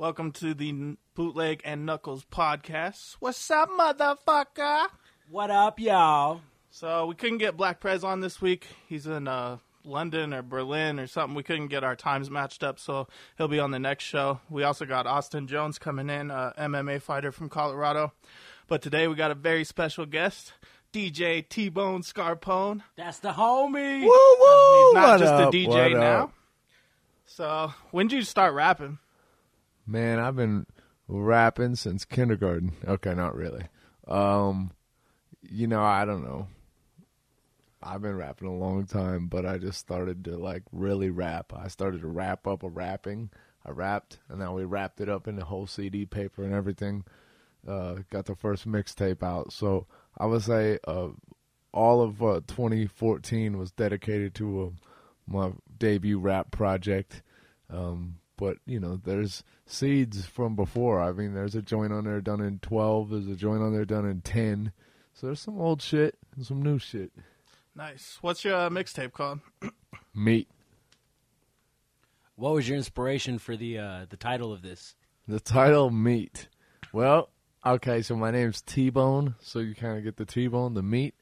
Welcome to the Bootleg and Knucklez podcast. What's up, motherfucker? What up, y'all? So we couldn't get Black Prez on this week. He's in uh, London or Berlin or something. We couldn't get our times matched up, so he'll be on the next show. We also got Austin Jones coming in, uh, MMA fighter from Colorado. But today we got a very special guest, DJ T Bone Scarpone. That's the homie. Woo woo! He's not what just up, a DJ what now. up? So when did you start rapping? Man, I've been rapping since kindergarten. Okay, not really. Um, you know, I don't know. I've been rapping a long time, but I just started to like really rap. I started to wrap up a rapping. I rapped, and now we wrapped it up in the whole CD paper and everything. Uh, got the first mixtape out, so I would say uh, all of uh, 2014 was dedicated to uh, my debut rap project. Um, but you know, there's seeds from before. I mean, there's a joint on there done in 12. There's a joint on there done in 10. So there's some old shit and some new shit. Nice. What's your uh, mixtape called? Meat. What was your inspiration for the uh, the title of this? The title Meat. Well, okay, so my name's T Bone, so you kind of get the T Bone, the meat.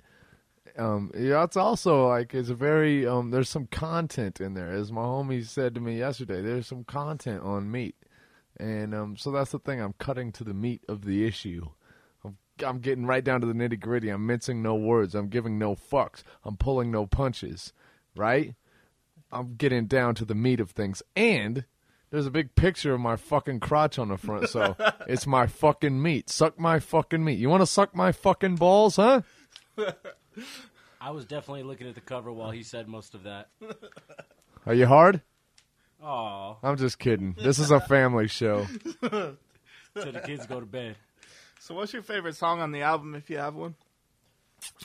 Um, yeah, it's also like it's a very um. There's some content in there, as my homie said to me yesterday. There's some content on meat, and um, so that's the thing. I'm cutting to the meat of the issue. I'm, I'm getting right down to the nitty gritty. I'm mincing no words. I'm giving no fucks. I'm pulling no punches. Right? I'm getting down to the meat of things, and there's a big picture of my fucking crotch on the front, so it's my fucking meat. Suck my fucking meat. You want to suck my fucking balls, huh? I was definitely looking at the cover while he said most of that. Are you hard? Aw, I'm just kidding. This is a family show. so the kids go to bed. So what's your favorite song on the album if you have one?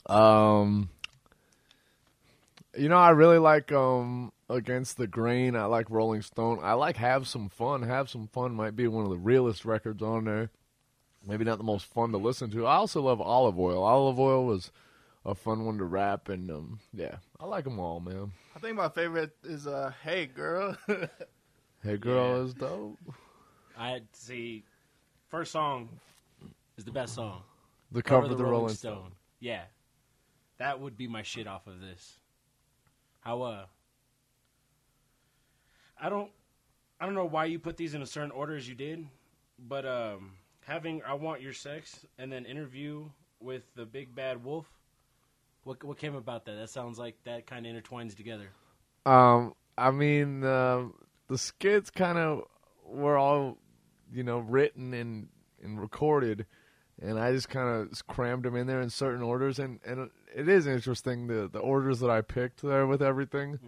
Um, you know, I really like um Against the Grain. I like Rolling Stone. I like Have Some Fun. Have Some Fun might be one of the realest records on there. Maybe not the most fun to listen to. I also love Olive Oil. Olive Oil was a fun one to rap, and um, yeah, I like them all, man. I think my favorite is uh, "Hey Girl." Hey, girl Yeah. is dope. I see. First song is the best song. The cover, of the, Rolling Stone. Yeah, that would be my shit off of this. How uh, I don't, I don't know why you put these in a certain order as you did, but um, having I want your sex and then interview with the big bad wolf. What what came about that? That sounds like that kind of intertwines together. Um, I mean, uh, the skits kind of were all, you know, written and and recorded, and I just kind of crammed them in there in certain orders, and and it is interesting the the orders that I picked there with everything.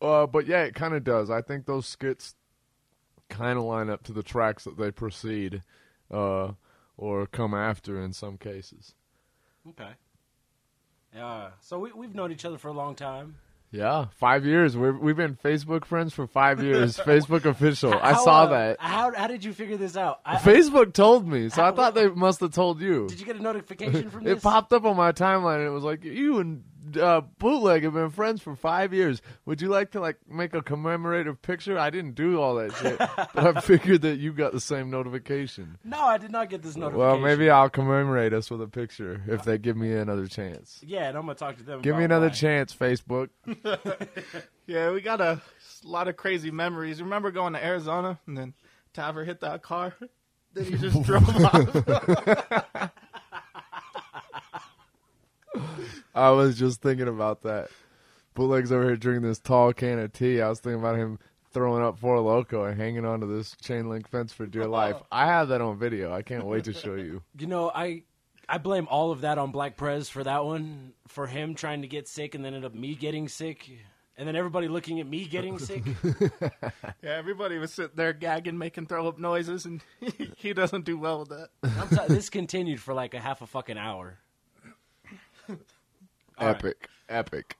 Uh, but yeah, it kind of does. I think those skits kind of line up to the tracks that they precede, uh, or come after in some cases. Okay. Uh, so we we've known each other for a long time. Yeah, five years. We've we've been Facebook friends for five years. Facebook official. I saw uh, that. How how did you figure this out? I, Facebook told me, so I thought they must have told you. Did you get a notification from It this? It popped up on my timeline, and it was like, "You and uh, Bootleg have been friends for five years. Would you like to like make a commemorative picture?" I didn't do all that shit, but I figured that you got the same notification. No, I did not get this notification. Well, maybe I'll commemorate us with a picture if they give me another chance. Yeah, and I'm gonna talk to them. Give me another why. chance, Facebook. yeah, we got a lot of crazy memories. Remember going to Arizona and then Taver hit that car? Then he just drove off. I was just thinking about that. Bootleg's over here drinking this tall can of tea. I was thinking about him throwing up four loco and hanging onto this chain link fence for dear oh. life. I have that on video. I can't wait to show you. You know, I I blame all of that on Black Prez for that one, for him trying to get sick and then end up me getting sick, and then everybody looking at me getting sick. yeah, everybody was sitting there gagging, making throw up noises, and he doesn't do well with that. I'm t- this continued for like a half a fucking hour. All right. epic, epic.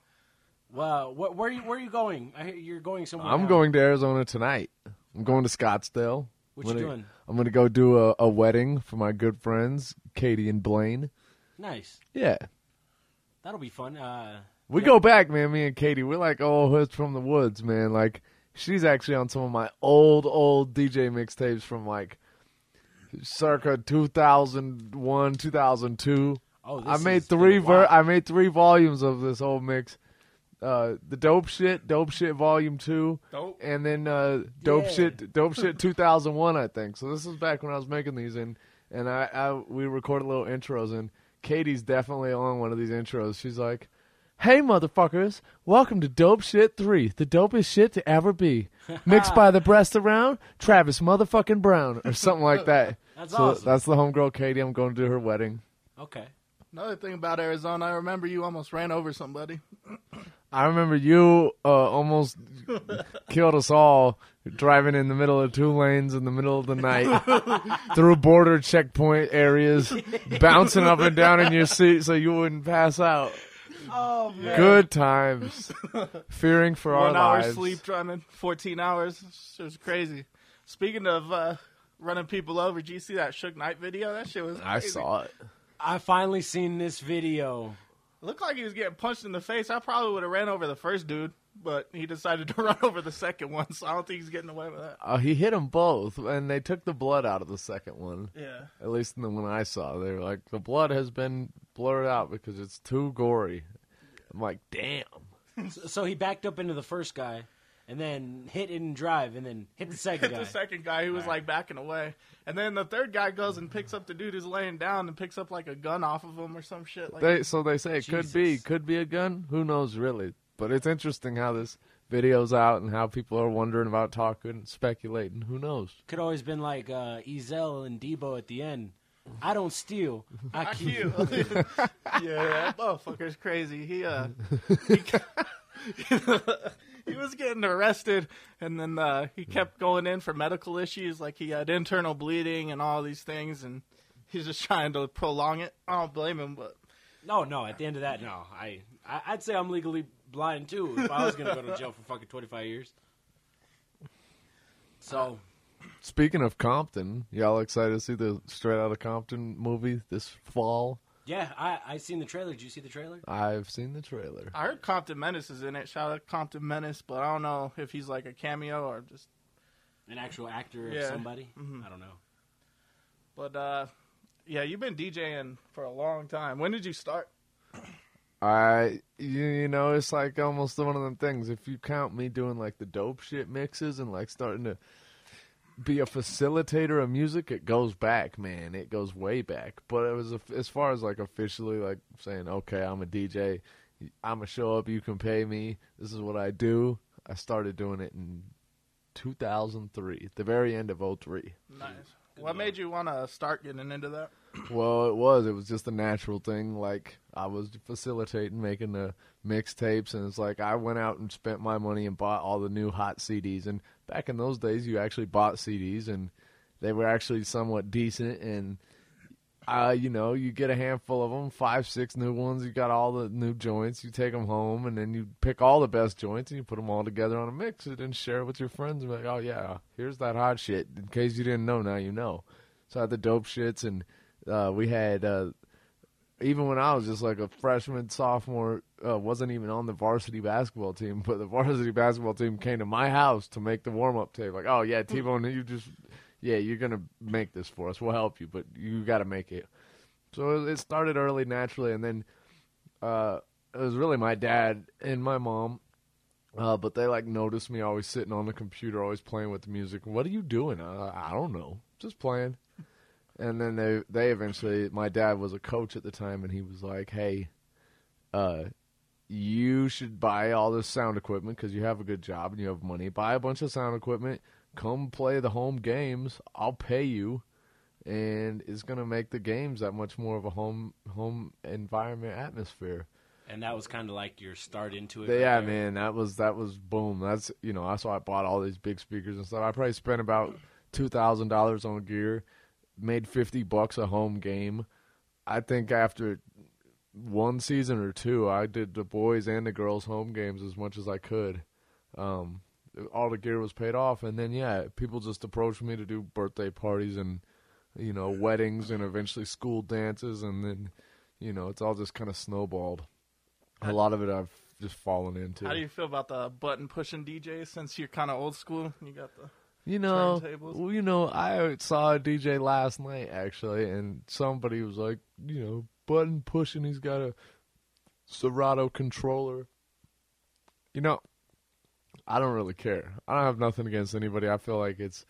Well, wh- where are you where are you going? I you're going somewhere. I'm now. going to Arizona tonight. I'm going to Scottsdale. What I'm you gonna- doing? I'm going to go do a, a wedding for my good friends, Katie and Blaine. Nice. Yeah. That'll be fun. Uh, We Yeah. go back, man. Me and Katie, we're like old hoods from the woods, man. Like she's actually on some of my old old DJ mixtapes from like circa 2001, 2002. Oh, this I made has three ver- I made three volumes of this whole mix. Uh, the dope shit, dope shit volume two, Dope. and then uh, dope Yeah. shit, dope shit 2001, I think. So this is back when I was making these, and and I, I we recorded little intros, and Katie's definitely on one of these intros. She's like, "Hey motherfuckers, welcome to Dope Shit Three, the dopest shit to ever be, mixed by the breast around Travis motherfucking Brown or something like that." That's so awesome. that's the homegirl Katie. I'm going to do her wedding. Okay. Another thing about Arizona, I remember you almost ran over somebody. I remember you uh, almost killed us all driving in the middle of two lanes in the middle of the night through border checkpoint areas, bouncing up and down in your seat so you wouldn't pass out. Oh man. Good times. Fearing for One our hour sleep running, 14 hours. It was crazy. Speaking of uh, running people over, did you see that Suge Knight video? That shit was crazy. I saw it. I finally seen this video. Looked like he was getting punched in the face. I probably would have ran over the first dude, but he decided to run over the second one, so I don't think he's getting away with that. Uh, he hit them both, and they took the blood out of the second one. Yeah. At least in the one I saw, they were like, the blood has been blurred out because it's too gory. I'm like, damn. So, so he backed up into the first guy, and then hit and drive, and then hit the second Hit guy. the second guy who was like backing away. And then the third guy goes and picks up the dude who's laying down and picks up like a gun off of him or some shit. Like They so they say it could be Jesus. could be a gun. Who knows really? But it's interesting how this video's out and how people are wondering about talking, and speculating. Who knows? Could always been like uh, Ezal and Deebo at the end. I don't steal. I I kill. kill. yeah, that motherfucker's crazy. He uh, he, he was getting arrested, and then uh, he kept going in for medical issues, like he had internal bleeding and all these things, and he's just trying to prolong it. I don't blame him, but No, no. At the end of that, no. I, I I'd say I'm legally blind too if I was gonna go to jail for fucking 25 years. So Speaking of Compton, y'all excited to see the Straight Outta Compton movie this fall? Yeah, I I seen the trailer. Did you see the trailer? I've seen the trailer. I heard Compton Menace is in it. Shout out Compton Menace, but I don't know if he's like a cameo or just. An actual actor or Yeah. somebody? Mhm. I don't know. But uh, yeah, you've been DJing for a long time. When did you start? I you, you know it's like almost one of them things. If you count me doing like the dope shit mixes and like starting to be a facilitator of music, it goes back, man. It goes way back. But it was a, as far as like officially like saying, okay, I'm a DJ. I'm gonna show up. You can pay me. This is what I do. I started doing it in 2003, at the very end of 03. Nice. What made you want to start getting into that? Well, it was. It was just a natural thing. Like I was facilitating, making the mixtapes, and it's like I went out and spent my money and bought all the new hot CDs. And back in those days, you actually bought CDs, and they were actually somewhat decent. And uh, you know, you get a handful of them, five, six new ones. You got all the new joints. You take them home, and then you pick all the best joints, and you put them all together on a mix, and share it with your friends. And be like, oh yeah, here's that hot shit. In case you didn't know, now you know. So I had the dope shits, and uh, we had uh, even when I was just like a freshman, sophomore, uh, wasn't even on the varsity basketball team, but the varsity basketball team came to my house to make the warm up tape. Like, oh yeah, T Bone, you just yeah, you're gonna make this for us. We'll help you, but you got to make it. So it started early, naturally, and then uh, it was really my dad and my mom. Uh, but they like noticed me always sitting on the computer, always playing with the music. What are you doing? I, I don't know, just playing. And then they they eventually, my dad was a coach at the time, and he was like, "Hey, uh, you should buy all this sound equipment because you have a good job and you have money. Buy a bunch of sound equipment. Come play the home games. I'll pay you, and it's gonna make the games that much more of a home home environment atmosphere." And that was kind of like your start into it. But right yeah, man, that was that was boom. That's you know, that's why I bought all these big speakers and stuff. I probably spent about two thousand dollars on gear, made fifty bucks a home game. I think after one season or two, I did the boys and the girls home games as much as I could. Um, all the gear was paid off, and then yeah, people just approached me to do birthday parties and you know weddings and eventually school dances, and then you know it's all just kind of snowballed. A lot of it I've just fallen into. How do you feel about the button pushing DJs since you're kind of old school? You got the You know, well, you know, I saw a DJ last night actually, and somebody was like, you know, button pushing. He's got a Serato controller. You know, I don't really care. I don't have nothing against anybody. I feel like it's,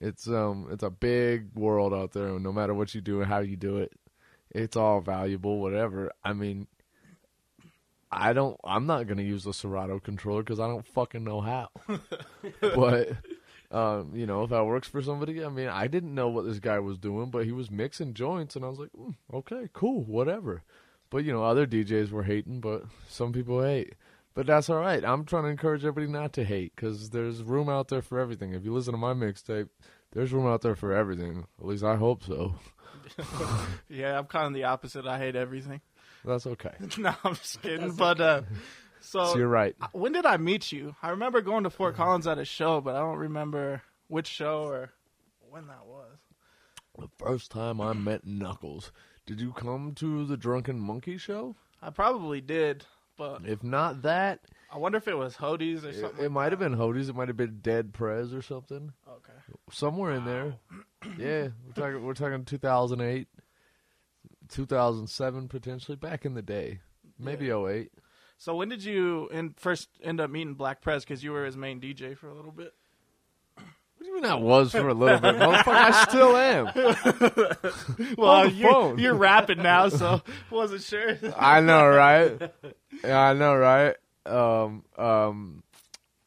it's um, it's a big world out there, and no matter what you do and how you do it, it's all valuable. Whatever. I mean, I don't. I'm not gonna use a Serato controller because I don't fucking know how. but um, you know, if that works for somebody, I mean, I didn't know what this guy was doing, but he was mixing joints, and I was like, mm, okay, cool, whatever. But you know, other DJs were hating, but some people hate. But that's all right. I'm trying to encourage everybody not to hate because there's room out there for everything. If you listen to my mixtape, there's room out there for everything. At least I hope so. yeah. I'm kind of the opposite. I hate everything. That's okay. no, I'm just kidding. But uh, so So you're right. when did I meet you? I remember going to Fort Collins at a show, but I don't remember which show or when that was. The first time I met Knucklez, did you come to the Drunken Monkey show? I probably did, but If not that, I wonder if it was Hodi's or it, something. it might have been Hodi's. It might have been Dead Prez or something. okay. somewhere in there. yeah, we're talking we're talking 2008, 2007 potentially back in the day. Maybe 08. So when did you in, first end up meeting Black Prez? Because you were his main DJ for a little bit. What do you mean that was for a little bit? Motherfucker, I still am. Well, you're, you're rapping now, so wasn't sure. I know, right? Yeah, I know, right? Um um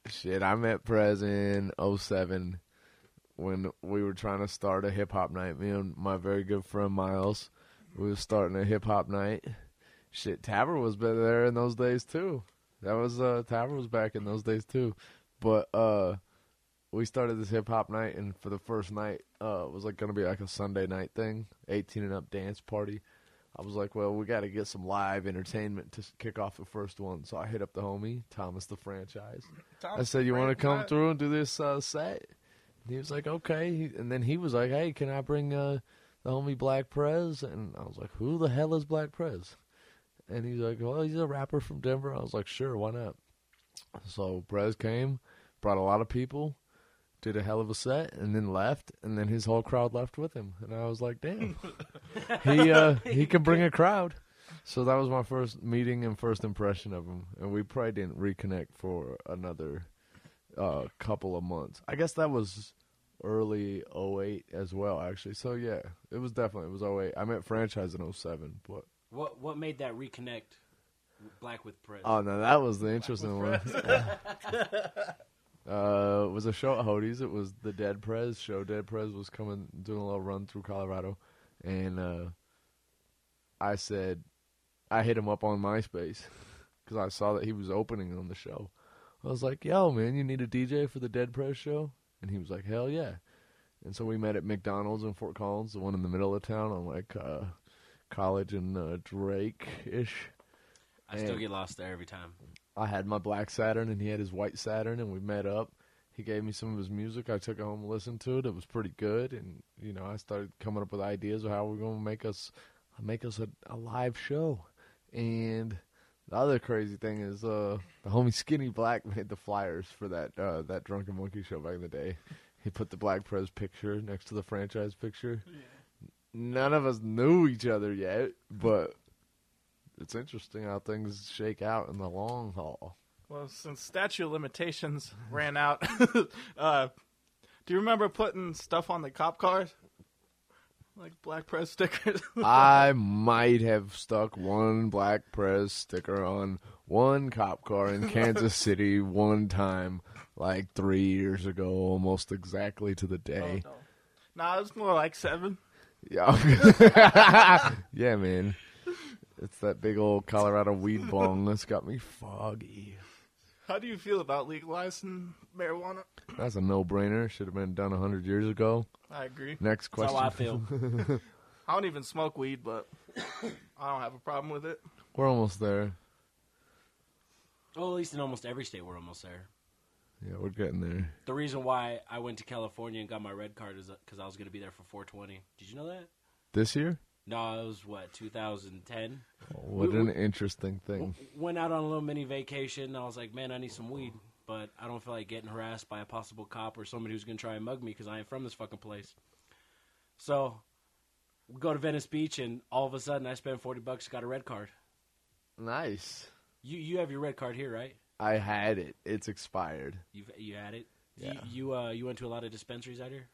shit, I met Prez in 07 when we were trying to start a hip hop night. Me and my very good friend Miles, we were starting a hip hop night. Shit, Tabber was been there in those days too. That was uh Tabber was back in those days too. But uh we started this hip hop night and for the first night, uh it was like gonna be like a Sunday night thing, eighteen and up dance party. I was like, well, we got to get some live entertainment to kick off the first one. So I hit up the homie, Thomas the franchise. I said, you want to come through and do this uh, set? And he was like, okay. And then he was like, hey, can I bring uh, the homie Black Prez? And I was like, who the hell is Black Prez? And he's like, well, he's a rapper from Denver. I was like, sure, why not? So Prez came, brought a lot of people, did a hell of a set, and then left. And then his whole crowd left with him. And I was like, damn, he uh, he can bring a crowd. So that was my first meeting and first impression of him, and we probably didn't reconnect for another uh, couple of months. I guess that was early 08 as well, actually. So yeah, it was definitely it was 08. I met franchise in 07, but What what made that reconnect? Black with Prez. oh no, that was the interesting one. uh, it was a show at Hodi's. It was the Dead Prez show. Dead Prez was coming doing a little run through Colorado, and uh, I said I hit him up on MySpace because I saw that he was opening on the show. I was like, "Yo, man, you need a DJ for the Dead Prez show?" And he was like, "Hell yeah!" And so we met at McDonald's in Fort Collins, the one in the middle of town, on like uh, College and uh, Drake ish. I still get lost there every time. I had my black Saturn and he had his white Saturn and we met up. He gave me some of his music. I took it home and listened to it. It was pretty good and you know, I started coming up with ideas of how we're going to make us make us a, a live show. And the other crazy thing is uh the homie Skinny Black made the flyers for that uh that Drunken Monkey show back in the day. He put the Black Prez picture next to the franchise picture. None of us knew each other yet, but it's interesting how things shake out in the long haul. Well, since statute of limitations ran out, uh, do you remember putting stuff on the cop cars? Like Black Prez stickers? I might have stuck one Black Prez sticker on one cop car in Kansas City one time, like three years ago, almost exactly to the Oh, day. no. it was more like seven. Yeah, yeah, man. It's that big old Colorado weed bong that's got me foggy. How do you feel about legalizing marijuana? That's a no-brainer. Should have been done a hundred years ago. I agree. Next That's question. how I feel. I don't even smoke weed, but I don't have a problem with it. We're almost there. well, at least in almost every state, we're almost there. Yeah, we're getting there. The reason why I went to California and got my red card is uh, because I was going to be there for 420. Did you know that? This year? No, it was what 2010. What We- an interesting thing. Went out on a little mini vacation. I was like, man, I need some weed, but I don't feel like getting harassed by a possible cop or somebody who's gonna try and mug me because I ain't from this fucking place. So we go to Venice Beach, and all of a sudden, I spend forty bucks, got a red card. Nice. You you have your red card here, right? I had it. It's expired. You you had it. Yeah. You you, uh, you went to a lot of dispensaries out here.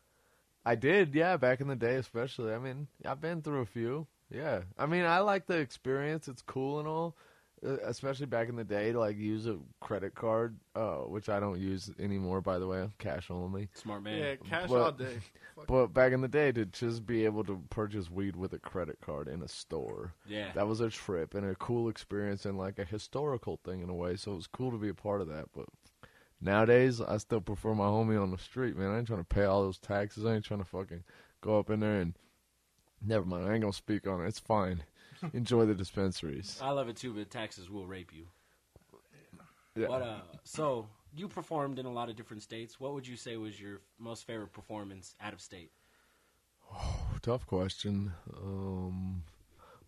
I did, yeah, back in the day especially. I mean, I've been through a few. Yeah. I mean, I like the experience. It's cool and all. Uh, Especially back in the day to like use a credit card, uh, which I don't use anymore by the way, cash only. Smart man. Yeah, cash But- all day. Fuck. But back in the day to just be able to purchase weed with a credit card in a store. Yeah. That was a trip and a cool experience and like a historical thing in a way. So it was cool to be a part of that. But nowadays, I still prefer my homie on the street, man. I ain't trying to pay all those taxes. I ain't trying to fucking go up in there and never mind. I ain't gonna speak on it. It's fine. Enjoy the dispensaries. I love it too, but taxes will rape you. Yeah. But uh, so you performed in a lot of different states. What would you say was your most favorite performance out of state? Tough question. Um,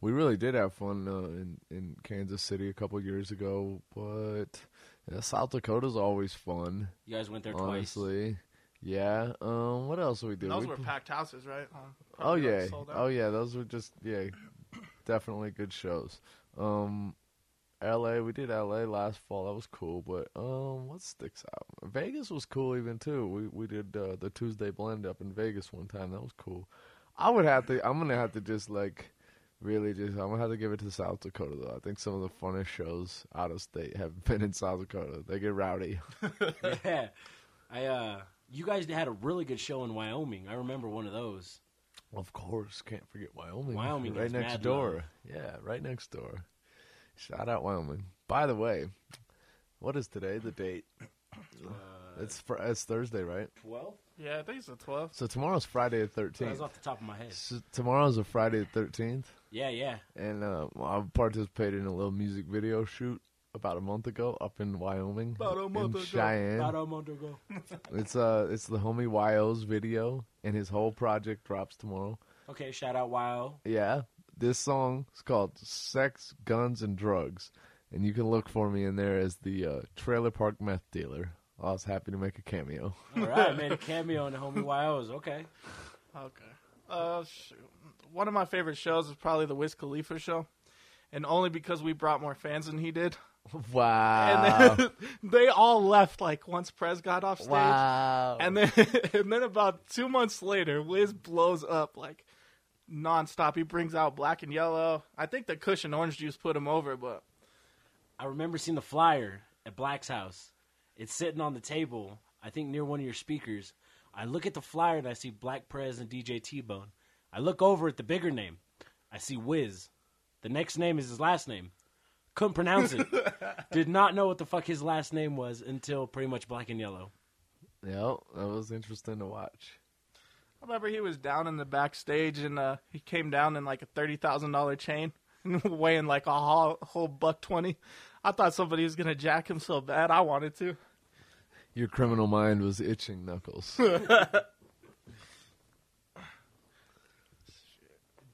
we really did have fun uh, in in Kansas City a couple years ago, but yeah, South Dakota's always fun. You guys went there twice. honestly. Yeah. Um. What else did we do? Those We were pl- packed houses, right? Um, Oh yeah. sold out. Oh yeah. Those were just yeah, definitely good shows. Um, L.A. We did L.A. last fall. That was cool. But um, what sticks out? Vegas was cool even too. We we did uh, the Tuesday blend up in Vegas one time. That was cool. I would have to. I'm gonna have to just like. Really, just I'm gonna have to give it to South Dakota though. I think some of the funnest shows out of state have been in South Dakota. They get rowdy. yeah, I uh, you guys had a really good show in Wyoming. I remember one of those. Of course, can't forget Wyoming. Wyoming right gets next mad door. love. Yeah, right next door. Shout out Wyoming. By the way, what is today? The date? Uh, It's fr- it's Thursday, right? twelve. Yeah, I think it's a 12. So tomorrow's Friday the That was off the top of my head. So tomorrow's a Friday the thirteenth, Yeah, yeah. and uh, I participated in a little music video shoot about a month ago up in Wyoming, About a month in ago. Cheyenne. About a month ago. It's uh, it's the homie Yo's video, and his whole project drops tomorrow. Okay, shout out Wow. Yeah, this song is called "Sex, Guns, and Drugs," and you can look for me in there as the uh, trailer park meth dealer. I was happy to make a cameo. All right, made a cameo in the homie YOs. Okay. Okay. Uh, shoot. One of my favorite shows is probably the Wiz Khalifa show, and only because we brought more fans than he did. Wow! And then they all left like once Prez got off stage. wow! And then and then about two months later, Wiz blows up like nonstop. He brings out black and yellow. I think the Kush and Orange Juice put him over, but I remember seeing the flyer at Black's house. It's sitting on the table, I think near one of your speakers. I look at the flyer and I see Black Prez and DJ T Bone. I look over at the bigger name. I see Wiz. The next name is his last name. Couldn't pronounce it. Did not know what the fuck his last name was until pretty much Black and Yellow. Yep, that was interesting to watch. I remember he was down in the backstage and uh, he came down in like a thirty thousand dollar chain, weighing like a whole, whole buck twenty. I thought somebody was gonna jack him so bad. I wanted to. Your criminal mind was itching, Knucklez.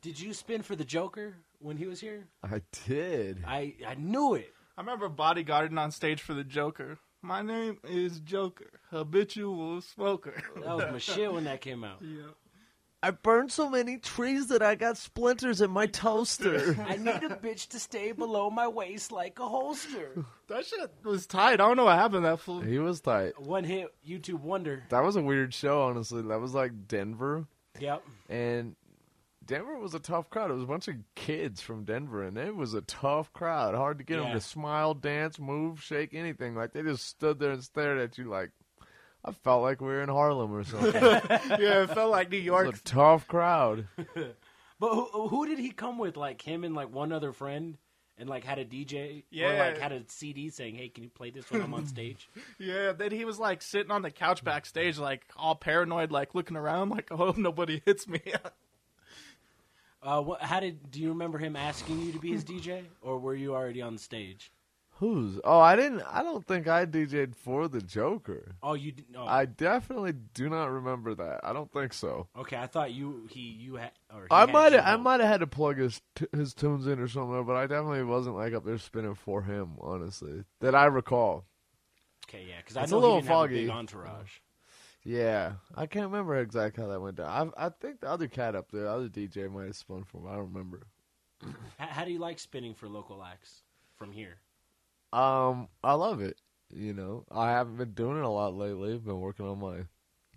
Did you spin for the Joker when he was here? I did. I, I knew it. I remember bodyguarding on stage for the Joker. My name is Joker, habitual smoker. That was my shit when that came out. yeah. I burned so many trees that I got splinters in my toaster. I need a bitch to stay below my waist like a holster. That shit was tight. I don't know what happened to that fool. he was tight. One hit YouTube wonder. That was a weird show, honestly. That was like Denver. Yep. And Denver was a tough crowd. It was a bunch of kids from Denver, and it was a tough crowd. Hard to get them to smile, dance, move, shake, anything. Like they just stood there and stared at you. Like I felt like we were in Harlem or something. yeah, it felt like New York. was a tough crowd. But who, who did he come with? Like him and like one other friend, and like had a DJ or Yeah. like had a CD saying, "Hey, can you play this when I'm on stage?" Yeah, then he was like sitting on the couch backstage, like all paranoid, like looking around, like I hope nobody hits me. Uh, what, how did? Do you remember him asking you to be his DJ, or were you already on stage? Who's? Oh, I didn't. I don't think I DJ'd for the Joker. Oh, you did. Oh, I definitely do not remember that. I don't think so. okay. I thought you he you had. Or I might have, I might have had to plug his t- his tunes in or something, but I definitely wasn't like up there spinning for him. Honestly, that I recall. Okay, yeah, because I It's a little he didn't have a foggy. big entourage. Yeah, I can't remember exactly how that went down. I I think the other cat up there, the other DJ might have spun for him. I don't remember. How, how do you like spinning for local acts from here? Um, I love it. You know, I haven't been doing it a lot lately. I've been working on my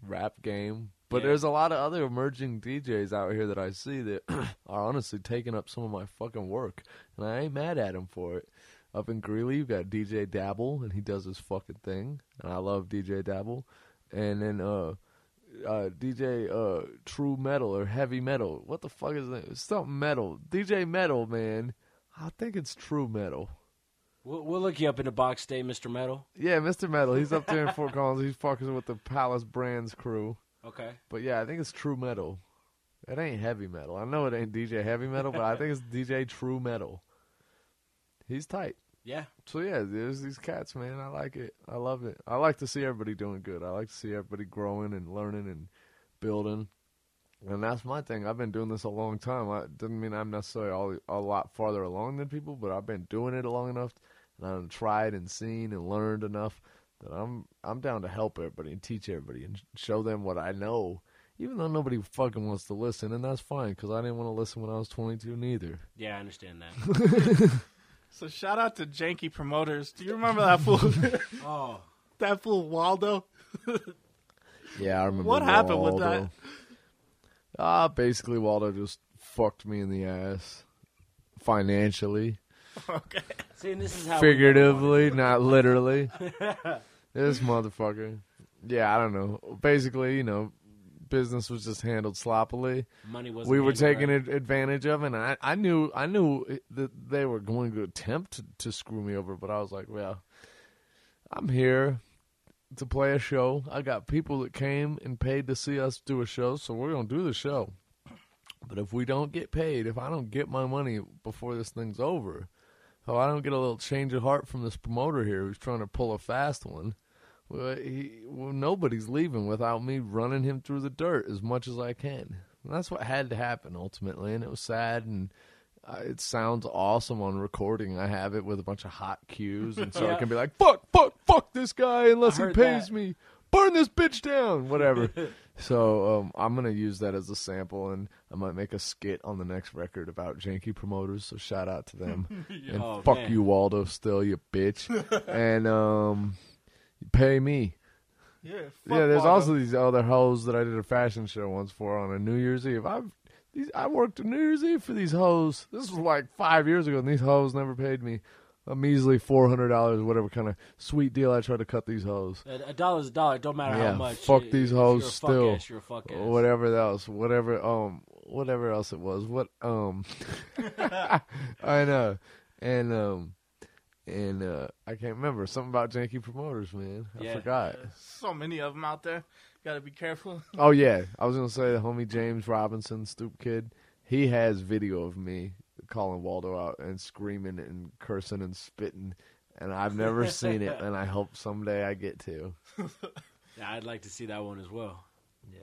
rap game, but Yeah. there's a lot of other emerging DJs out here that I see that are honestly taking up some of my fucking work, and I ain't mad at them for it. Up in Greeley, you've got DJ Dabble, and he does his fucking thing, and I love DJ Dabble. And then uh, uh, DJ uh, True Metal or Heavy Metal. What the fuck is that? Something metal. DJ Metal, man. I think it's True Metal. We'll, we'll look you up in the box day, Mister Metal. Yeah, Mr. Metal. He's up there in Fort Collins. He's fucking with the Palace Brands crew. Okay. But yeah, I think it's True Metal. It ain't heavy metal. I know it ain't DJ Heavy Metal, but I think it's DJ True Metal. He's tight. Yeah. So yeah, there's these cats, man. I like it. I love it. I like to see everybody doing good. I like to see everybody growing and learning and building. And that's my thing. I've been doing this a long time. I doesn't mean I'm necessarily all, a lot farther along than people, but I've been doing it long enough, and I've tried and seen and learned enough that I'm I'm down to help everybody and teach everybody and show them what I know. Even though nobody fucking wants to listen, and that's fine because I didn't want to listen when I was 22 neither. Yeah, I understand that. So shout out to Janky Promoters. Do you remember that fool? oh, that fool Waldo. Yeah, I remember. What happened with that? Ah, basically, Waldo just fucked me in the ass financially, Okay. see, and this is how figuratively, not literally. this motherfucker. Yeah, I don't know. Basically, you know, business was just handled sloppily. money was. we were taking ad- advantage of, and I, I knew, I knew that they were going to attempt to, to screw me over, but I was like, well, I'm here to play a show. I got people that came and paid to see us do a show, so we're gonna do the show. But if we don't get paid, if I don't get my money before this thing's over, oh, I don't get a little change of heart from this promoter here who's trying to pull a fast one. Well, he, well, nobody's leaving without me running him through the dirt as much as I can. And that's what had to happen ultimately, and it was sad and. Uh, it sounds awesome on recording. I have it with a bunch of hot cues, and so I can be like, "Fuck, fuck, fuck this guy unless he pays that. me. Burn this bitch down, whatever." so um, I'm gonna use that as a sample, and I might make a skit on the next record about janky promoters. So shout out to them, and Oh, fuck man. you, Waldo. Still, you bitch, and um, pay me. Yeah. yeah, there's also these other hoes that I did a fashion show once for on a New Year's Eve. I've these I worked a New Year's Eve for these hoes. This was like five years ago, and these hoes never paid me a measly four hundred dollars, whatever kind of sweet deal I tried to cut these hoes. A, a dollar's a dollar. It Don't matter Yeah, how much. fuck these hoes still. Fuck ass, you're a fuck ass. Whatever else, whatever um, whatever else it was. What um, I know, and um, and uh, I can't remember something about janky promoters, man. I Yeah. forgot. So many of them out there. Got to be careful. Oh yeah, I was gonna say the homie James Robinson, stoop kid. He has video of me calling Waldo out and screaming and cursing and spitting, and I've never seen it, and I hope someday I get to. Yeah, I'd like to see that one as well. Yeah.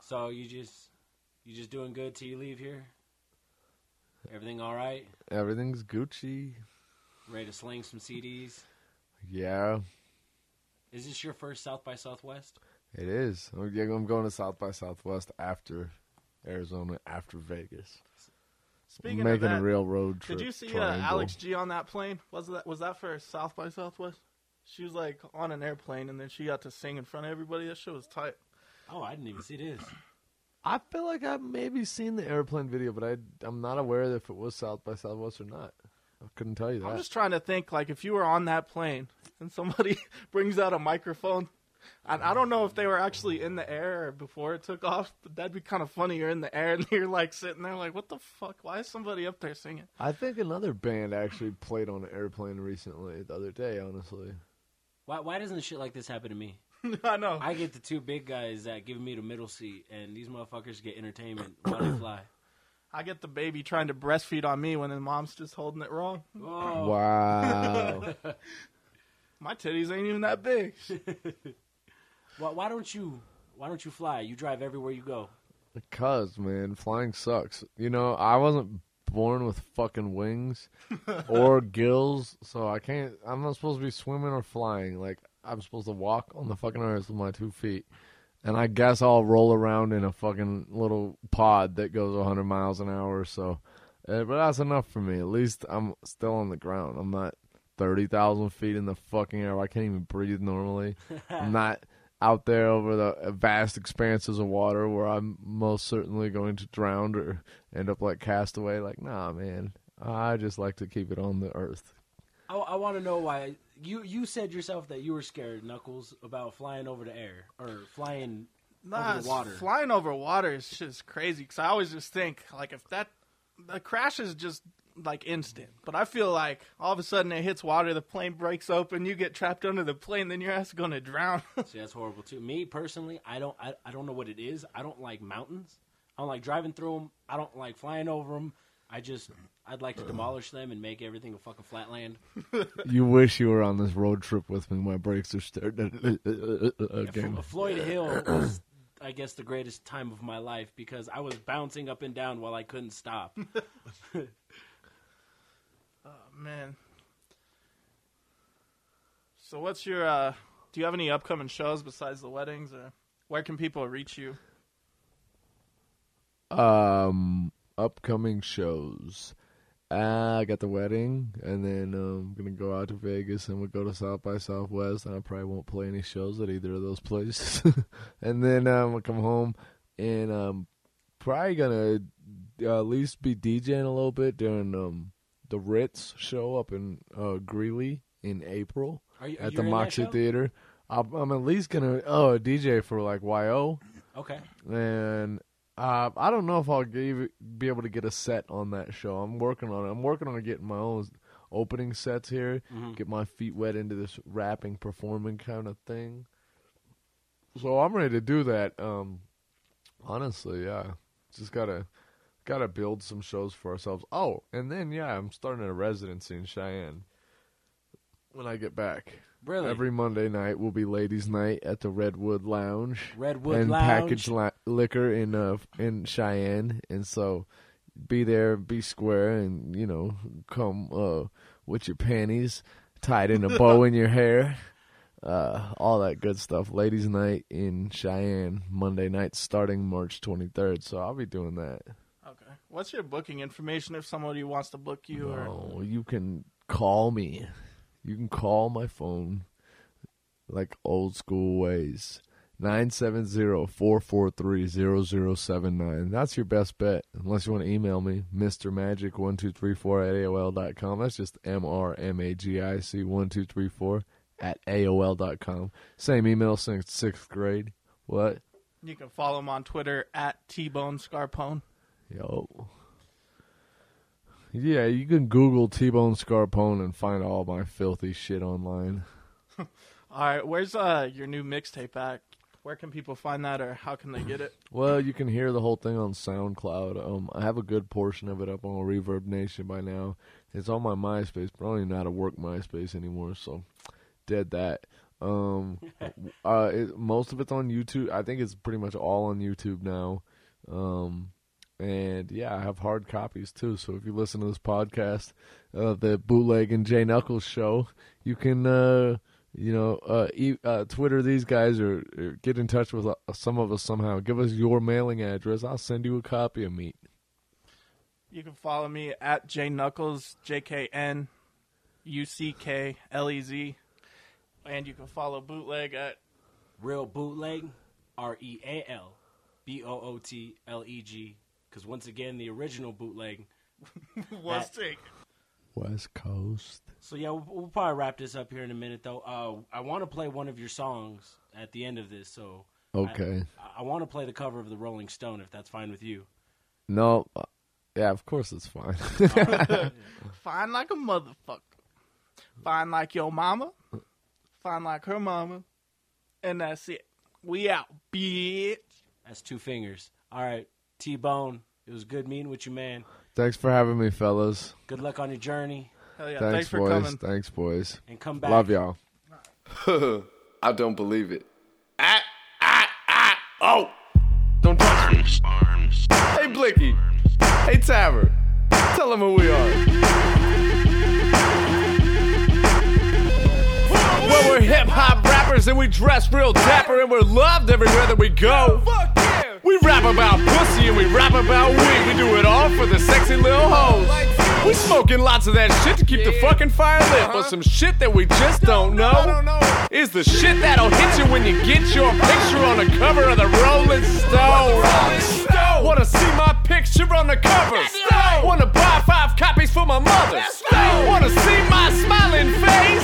So you just you just doing good till you leave here? Everything all right? Everything's Gucci. Ready to sling some CDs? Yeah, Is this your first South by Southwest? it is. I'm going to South by Southwest after Arizona, after Vegas. Speaking I'm making of that, a real road trip. did you see uh. Alex G on that plane? Was that was that for South by Southwest? She was like on an airplane, and then she got to sing in front of everybody. That shit was tight. Oh, I didn't even see this. I feel like I've maybe seen the airplane video, but I I'm not aware if it was South by Southwest or not. I couldn't tell you that. I'm just trying to think, like, if you were on that plane and somebody brings out a microphone, and I don't know if they were actually in the air before it took off, but that'd be kind of funny. You're in the air and you're like sitting there, like, what the fuck? Why is somebody up there singing? I think another band actually played on an airplane recently, the other day, honestly. Why why doesn't shit like this happen to me? I know. I get the two big guys that give me the middle seat, and these motherfuckers get entertainment while they fly. I get the baby trying to breastfeed on me when the mom's just holding it wrong. Oh. Wow. My titties ain't even that big. Why, why don't you? Why don't you fly? You drive everywhere you go. Because, man, flying sucks. You know, I wasn't born with fucking wings or gills, so I can't. I'm not supposed to be swimming or flying. Like, I'm supposed to walk on the fucking earth with my two feet. And I guess I'll roll around in a fucking little pod that goes 100 miles an hour. or So, uh, but that's enough for me. At least I'm still on the ground. I'm not 30,000 feet in the fucking air. I can't even breathe normally. I'm not out there over the vast expanses of water where I'm most certainly going to drown or end up like castaway. Like, nah, man. I just like to keep it on the earth. I, I want to know why you you said yourself that you were scared, Knucklez, about flying over the air or flying Nah, over the water. flying over water is just crazy. Because I always just think like if that the crash is just like instant, but I feel like all of a sudden it hits water, the plane breaks open, you get trapped under the plane, then your ass is gonna drown. See, that's horrible too. Me personally, I don't I, I don't know what it is. I don't like mountains. I don't like driving through them. I don't like flying over them. I just I'd like to demolish them and make everything a fucking flatland. You wish you were on this road trip with me. When my brakes are starting again. Floyd Hill was, I guess, the greatest time of my life because I was bouncing up and down while I couldn't stop. Oh man. So what's your uh do you have any upcoming shows besides the weddings or where can people reach you? Um, upcoming shows. Uh, I got the wedding, and then um, I'm gonna go out to Vegas, and we'll go to South by Southwest, and I probably won't play any shows at either of those places. and then um, I'll come home, and um, probably gonna uh, at least be DJing a little bit during um the Ritz show up in uh Greeley in April Are you at the Moxi? Theater. I'm, I'm at least gonna oh DJ for like YO Okay. and uh, I don't know if I'll give, be able to get a set on that show. I'm working on it. I'm working on getting my own opening sets here, Mhm. get my feet wet into this rapping, performing kind of thing. So I'm ready to do that. Um, honestly, yeah, just gotta gotta build some shows for ourselves. Oh, and then yeah, I'm starting a residency in Cheyenne when I get back. Really? Every Monday night will be ladies' night at the Redwood Lounge Redwood and Lounge. packaged li- liquor in uh in Cheyenne, and so be there, be square, and you know come uh with your panties tied in a bow in your hair, uh all that good stuff. Ladies' night in Cheyenne, Monday night starting March twenty third. So I'll be doing that. Okay. What's your booking information if somebody wants to book you or Oh, you can call me. You can call my phone like old school ways. 970-443-0079. That's your best bet. Unless you want to email me, Mr. Magic 1234 at AOL.com. That's just M-R-M-A-G-I-C 1234 at AOL.com. Same email since sixth grade. What? you can follow him on Twitter at T Bone Scarpone. Yo. Yeah, you can Google T-Bone Scarpone and find all my filthy shit online. All right, where's uh your new mixtape at? Where can people find that, or how can they get it? Well, you can hear the whole thing on SoundCloud. Um, I have a good portion of it up on Reverb Nation by now. It's on my MySpace, but I don't even know how to work MySpace anymore, so dead that. Um, uh, it, most of it's on YouTube. I think it's pretty much all on YouTube now. Um, and yeah, I have hard copies too. So if you listen to this podcast, uh, the Bootleg and Jay Knucklez show, you can, uh, you know, uh, e- uh, Twitter these guys or, or get in touch with uh, some of us somehow. Give us your mailing address. I'll send you a copy of Meat. You can follow me at J Knucklez, J K N U C K L E Z, and you can follow Bootleg at Real bootleg. R E A L B O O T L E G. Because once again, the original bootleg. was That- taken. West Coast. So yeah, we'll, we'll probably wrap this up here in a minute, though. Uh, I want to play one of your songs at the end of this, so Okay. I, I want to play the cover of the Rolling Stone, if that's fine with you. No. uh, Yeah, of course it's fine. Fine like a motherfucker. Fine like your mama. Fine like her mama. And that's it. We out, bitch. That's two fingers. All right, T Bone, It was good meeting with you, man. Thanks for having me, fellas. Good luck on your journey, Hell yeah, Thanks, thanks, for boys. coming. Thanks, boys. and come back. Love y'all. I don't believe it. Ah, ah, ah. Oh, don't touch me. Hey, Blicky. Hey, Taver. Tell them who we are. Well, we're hip hop rappers and we dress real dapper and we're loved everywhere that we go. We rap about pussy and we rap about weed. We do it all for the sexy little hoes. We smoking lots of that shit to keep the fucking fire lit. But some shit that we just don't know is the shit that'll hit you when you get your picture on the cover of the Rolling Stone. Wanna see my picture on the cover? Wanna buy five copies for my mother? Wanna see my smiling face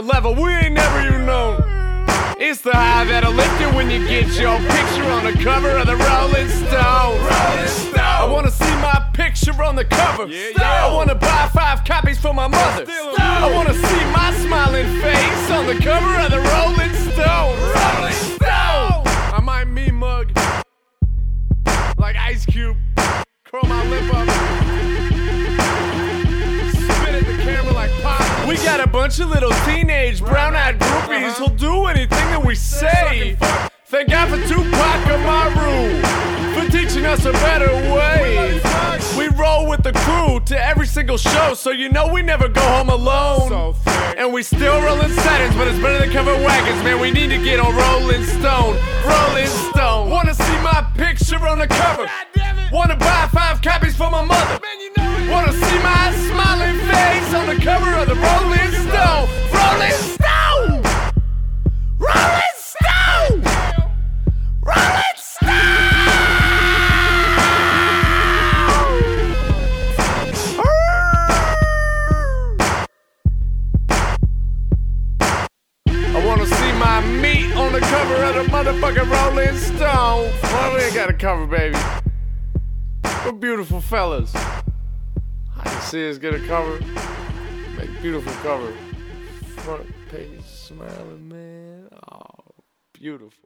the level we ain't never even known. It's the high that'll lift you when you get your picture on the cover of the Rolling Stone. I wanna see my picture on the cover. I wanna buy five copies for my mother. I wanna see my smiling face on the cover of the Rolling Stone. Rolling Stone. Bunch of little teenage brown-eyed groupies who'll do anything that we say. Thank God for Tupac Amaru for teaching us a better way. We roll with the crew to every single show, so you know we never go home alone. And we still rolling settings, but it's better than cover wagons, man. We need to get on Rolling Stone. Rolling Stone. Wanna see my picture on the cover? Wanna buy five copies for my mother? Wanna see my smiling face on the cover of the Rolling motherfucking Rolling Stone. We ain't got a cover, baby. We're beautiful fellas. I can see us get a cover. Make beautiful cover. Front page smiling, man. Oh, beautiful.